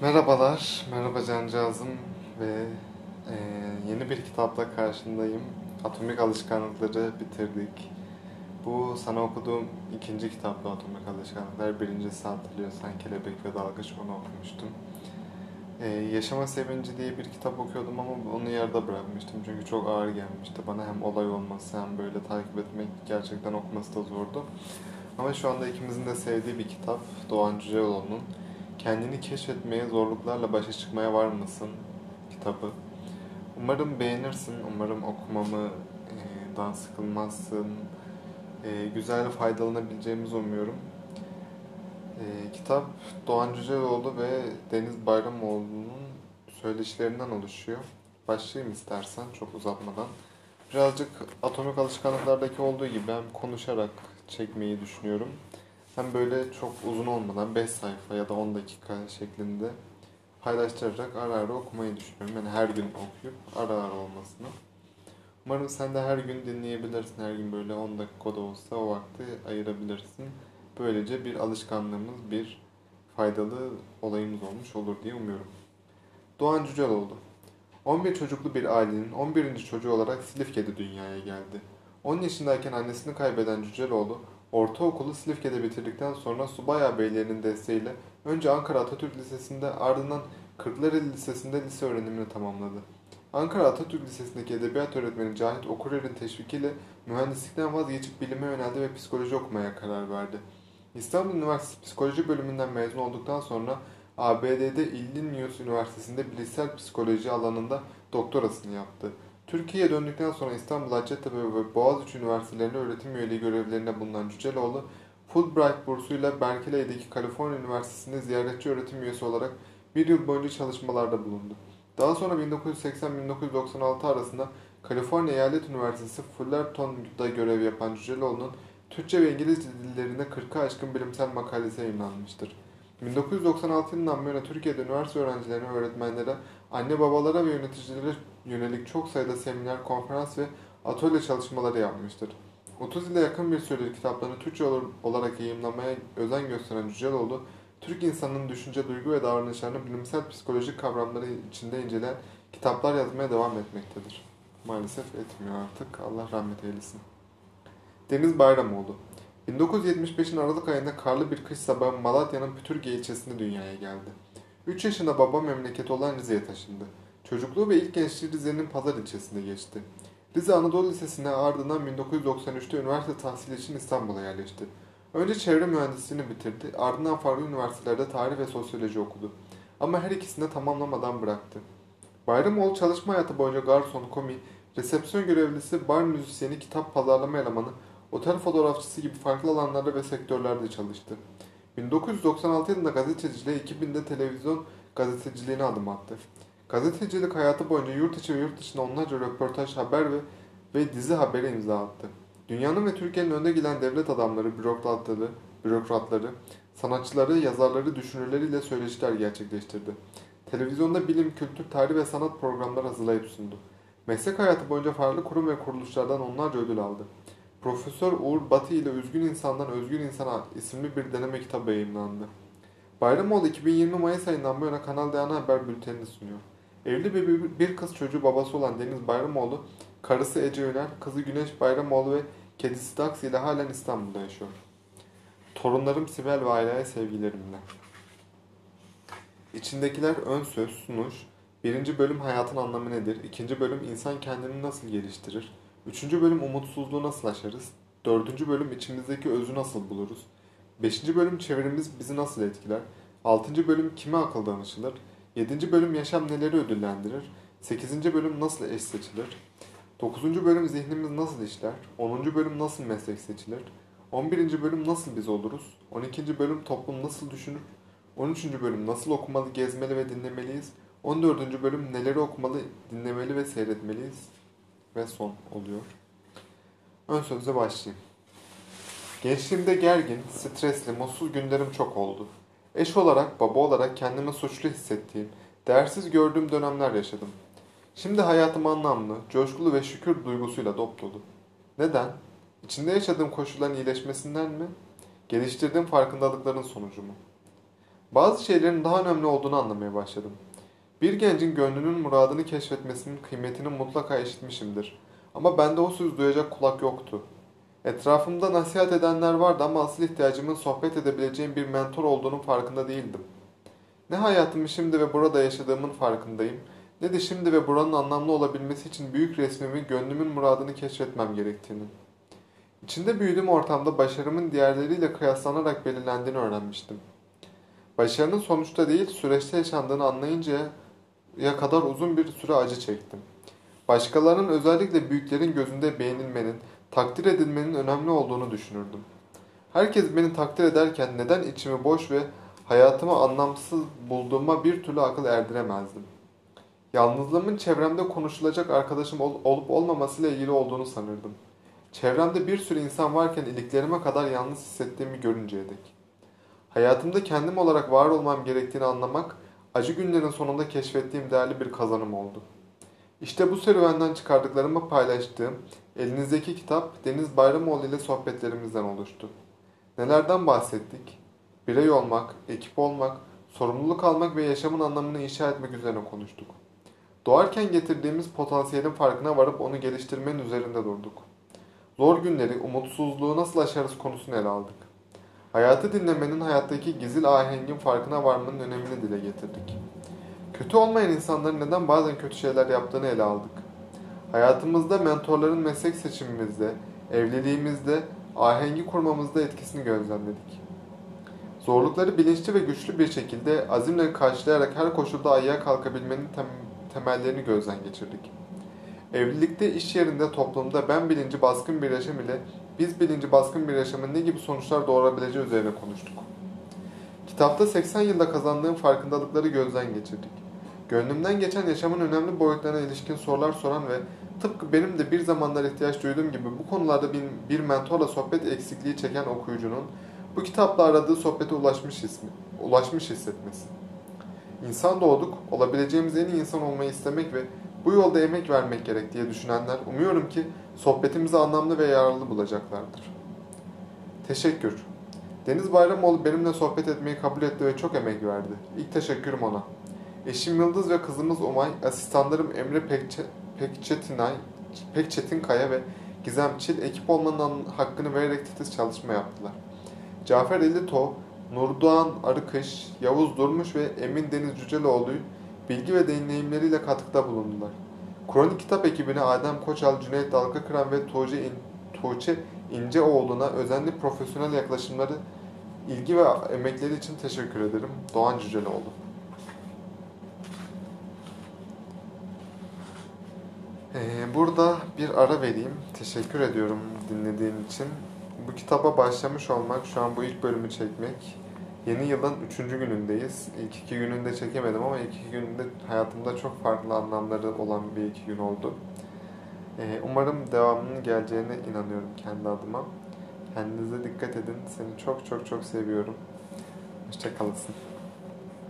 Merhabalar, merhaba Cancağızım ve e, yeni bir kitapla karşındayım. Atomik Alışkanlıkları bitirdik. Bu sana okuduğum ikinci kitapla Atomik Alışkanlıklar. Birincisi hatırlıyorsan Kelebek ve Dalgıç onu okumuştum. E, Yaşama Sevinci diye bir kitap okuyordum ama onu yarıda bırakmıştım. Çünkü çok ağır gelmişti. Bana hem olay olması hem böyle takip etmek gerçekten okuması da zordu. Ama şu anda ikimizin de sevdiği bir kitap. Doğan Cüceloğlu'nun Kendini keşfetmeye, zorluklarla başa çıkmaya var mısın kitabı. Umarım beğenirsin, umarım okumamı e, dan sıkılmazsın. E, güzel faydalanabileceğimizi umuyorum. E, kitap Doğan Cüceloğlu ve Deniz Bayramoğlu'nun söyleşilerinden oluşuyor. Başlayayım istersen çok uzatmadan. Birazcık atomik alışkanlıklardaki olduğu gibi hem konuşarak çekmeyi düşünüyorum. Hem böyle çok uzun olmadan 5 sayfa ya da 10 dakika şeklinde paylaştırarak ara ara okumayı düşünüyorum. Yani her gün okuyup ara ara olmasını. Umarım sen de her gün dinleyebilirsin. Her gün böyle 10 dakika da olsa o vakti ayırabilirsin. Böylece bir alışkanlığımız, bir faydalı olayımız olmuş olur diye umuyorum. Doğan Cüceloğlu 11 çocuklu bir ailenin 11. çocuğu olarak Silifke'de dünyaya geldi. 10 yaşındayken annesini kaybeden Cüceloğlu Ortaokulu Silifke'de bitirdikten sonra subay ağabeylerinin desteğiyle önce Ankara Atatürk Lisesi'nde ardından Kırklareli Lisesi'nde lise öğrenimini tamamladı. Ankara Atatürk Lisesi'ndeki edebiyat öğretmeni Cahit Okurer'in teşvikiyle mühendislikten vazgeçip bilime yöneldi ve psikoloji okumaya karar verdi. İstanbul Üniversitesi Psikoloji bölümünden mezun olduktan sonra ABD'de Illinois Üniversitesi'nde bilişsel psikoloji alanında doktorasını yaptı. Türkiye'ye döndükten sonra İstanbul Hacettepe ve Boğaziçi Üniversitelerinde öğretim üyeliği görevlerinde bulunan Cüceloğlu, Fulbright bursuyla Berkeley'deki Kaliforniya Üniversitesi'nde ziyaretçi öğretim üyesi olarak bir yıl boyunca çalışmalarda bulundu. Daha sonra 1980-1996 arasında Kaliforniya Eyalet Üniversitesi Fullerton'da görev yapan Cüceloğlu'nun Türkçe ve İngilizce dillerinde 40'a aşkın bilimsel makalesi yayınlanmıştır. 1996 yılından bu yana Türkiye'de üniversite öğrencilerine, öğretmenlere, anne babalara ve yöneticilere yönelik çok sayıda seminer, konferans ve atölye çalışmaları yapmıştır. 30 ile yakın bir süredir kitaplarını Türkçe olarak yayınlamaya özen gösteren Cüceloğlu, Türk insanının düşünce, duygu ve davranışlarını bilimsel psikolojik kavramları içinde inceleyen kitaplar yazmaya devam etmektedir. Maalesef etmiyor artık. Allah rahmet eylesin. Deniz Bayramoğlu 1975'in Aralık ayında karlı bir kış sabahı Malatya'nın Pütürge ilçesinde dünyaya geldi. 3 yaşında baba memleketi olan Rize'ye taşındı. Çocukluğu ve ilk gençliği Rize'nin Pazar ilçesinde geçti. Rize Anadolu Lisesi'ne ardından 1993'te üniversite tahsili için İstanbul'a yerleşti. Önce çevre mühendisliğini bitirdi, ardından farklı üniversitelerde tarih ve sosyoloji okudu. Ama her ikisini de tamamlamadan bıraktı. Bayramoğlu çalışma hayatı boyunca garson, komi, resepsiyon görevlisi, bar müzisyeni, kitap pazarlama elemanı, otel fotoğrafçısı gibi farklı alanlarda ve sektörlerde çalıştı. 1996 yılında gazeteciliğe, 2000'de televizyon gazeteciliğine adım attı. Gazetecilik hayatı boyunca yurt içi ve yurt dışında onlarca röportaj, haber ve, ve dizi haberi imza attı. Dünyanın ve Türkiye'nin önde gelen devlet adamları, bürokratları, bürokratları, sanatçıları, yazarları, düşünürleriyle söyleşiler gerçekleştirdi. Televizyonda bilim, kültür, tarih ve sanat programları hazırlayıp sundu. Meslek hayatı boyunca farklı kurum ve kuruluşlardan onlarca ödül aldı. Profesör Uğur Batı ile Üzgün İnsan'dan Özgür İnsan isimli bir deneme kitabı yayınlandı. Bayramoğlu 2020 Mayıs ayından bu yana Kanal D ana haber bültenini sunuyor. Evli bir, bir kız çocuğu babası olan Deniz Bayramoğlu, karısı Ece Öner, kızı Güneş Bayramoğlu ve kedisi Dax ile halen İstanbul'da yaşıyor. Torunlarım Sibel ve aileye sevgilerimle. İçindekiler ön söz, sunuş, birinci bölüm hayatın anlamı nedir, ikinci bölüm insan kendini nasıl geliştirir, üçüncü bölüm umutsuzluğu nasıl aşarız, dördüncü bölüm içimizdeki özü nasıl buluruz, beşinci bölüm çevremiz bizi nasıl etkiler, altıncı bölüm kime akıl danışılır, 7. bölüm yaşam neleri ödüllendirir? 8. bölüm nasıl eş seçilir? 9. bölüm zihnimiz nasıl işler? 10. bölüm nasıl meslek seçilir? 11. bölüm nasıl biz oluruz? 12. bölüm toplum nasıl düşünür? 13. bölüm nasıl okumalı, gezmeli ve dinlemeliyiz? 14. bölüm neleri okumalı, dinlemeli ve seyretmeliyiz? Ve son oluyor. Ön sözle başlayayım. Gençliğimde gergin, stresli, mutsuz günlerim çok oldu. Eş olarak, baba olarak kendimi suçlu hissettiğim, değersiz gördüğüm dönemler yaşadım. Şimdi hayatım anlamlı, coşkulu ve şükür duygusuyla dop dolu. Neden? İçinde yaşadığım koşulların iyileşmesinden mi? Geliştirdiğim farkındalıkların sonucu mu? Bazı şeylerin daha önemli olduğunu anlamaya başladım. Bir gencin gönlünün muradını keşfetmesinin kıymetini mutlaka işitmişimdir. Ama bende o söz duyacak kulak yoktu. Etrafımda nasihat edenler vardı ama asıl ihtiyacımın sohbet edebileceğim bir mentor olduğunun farkında değildim. Ne hayatımı şimdi ve burada yaşadığımın farkındayım, ne de şimdi ve buranın anlamlı olabilmesi için büyük resmimi, gönlümün muradını keşfetmem gerektiğini. İçinde büyüdüğüm ortamda başarımın diğerleriyle kıyaslanarak belirlendiğini öğrenmiştim. Başarının sonuçta değil, süreçte yaşandığını anlayınca ya kadar uzun bir süre acı çektim. Başkalarının özellikle büyüklerin gözünde beğenilmenin, takdir edilmenin önemli olduğunu düşünürdüm. Herkes beni takdir ederken neden içimi boş ve hayatımı anlamsız bulduğuma bir türlü akıl erdiremezdim. Yalnızlığımın çevremde konuşulacak arkadaşım ol- olup olmamasıyla ilgili olduğunu sanırdım. Çevremde bir sürü insan varken iliklerime kadar yalnız hissettiğimi görünceye dek. Hayatımda kendim olarak var olmam gerektiğini anlamak, acı günlerin sonunda keşfettiğim değerli bir kazanım oldu. İşte bu serüvenden çıkardıklarımı paylaştığım elinizdeki kitap Deniz Bayramoğlu ile sohbetlerimizden oluştu. Nelerden bahsettik? Birey olmak, ekip olmak, sorumluluk almak ve yaşamın anlamını inşa etmek üzerine konuştuk. Doğarken getirdiğimiz potansiyelin farkına varıp onu geliştirmenin üzerinde durduk. Zor günleri, umutsuzluğu nasıl aşarız konusunu ele aldık. Hayatı dinlemenin hayattaki gizil ahengin farkına varmanın önemini dile getirdik. Kötü olmayan insanların neden bazen kötü şeyler yaptığını ele aldık. Hayatımızda mentorların meslek seçimimizde, evliliğimizde, ahengi kurmamızda etkisini gözlemledik. Zorlukları bilinçli ve güçlü bir şekilde azimle karşılayarak her koşulda ayağa kalkabilmenin tem temellerini gözden geçirdik. Evlilikte, iş yerinde, toplumda ben bilinci baskın bir yaşam ile biz bilinci baskın bir yaşamın ne gibi sonuçlar doğurabileceği üzerine konuştuk. Kitapta 80 yılda kazandığım farkındalıkları gözden geçirdik. Gönlümden geçen yaşamın önemli boyutlarına ilişkin sorular soran ve tıpkı benim de bir zamanlar ihtiyaç duyduğum gibi bu konularda bir, bir mentorla sohbet eksikliği çeken okuyucunun bu kitapla aradığı sohbete ulaşmış, ismi, ulaşmış hissetmesi. İnsan doğduk, olabileceğimiz en iyi insan olmayı istemek ve bu yolda emek vermek gerek diye düşünenler umuyorum ki sohbetimizi anlamlı ve yararlı bulacaklardır. Teşekkür. Deniz Bayramoğlu benimle sohbet etmeyi kabul etti ve çok emek verdi. İlk teşekkürüm ona. Eşim Yıldız ve kızımız Umay, asistanlarım Emre Pekçe, Pekçetinay, Pekçetinkaya ve Gizem Çil ekip olmanın hakkını vererek titiz çalışma yaptılar. Cafer Elito, Nurdoğan Arıkış, Yavuz Durmuş ve Emin Deniz Cüceloğlu bilgi ve deneyimleriyle katkıda bulundular. Kronik Kitap ekibine Adem Koçal, Cüneyt Dalgakıran ve Tuğçe, İn, Tuğçe İnceoğlu'na özenli profesyonel yaklaşımları, ilgi ve emekleri için teşekkür ederim. Doğan Cüceloğlu. Ee, burada bir ara vereyim. Teşekkür ediyorum dinlediğin için. Bu kitaba başlamış olmak, şu an bu ilk bölümü çekmek. Yeni yılın üçüncü günündeyiz. İlk iki gününde çekemedim ama ilk iki gününde hayatımda çok farklı anlamları olan bir iki gün oldu. Ee, umarım devamının geleceğine inanıyorum kendi adıma. Kendinize dikkat edin. Seni çok çok çok seviyorum. Hoşçakalırsın.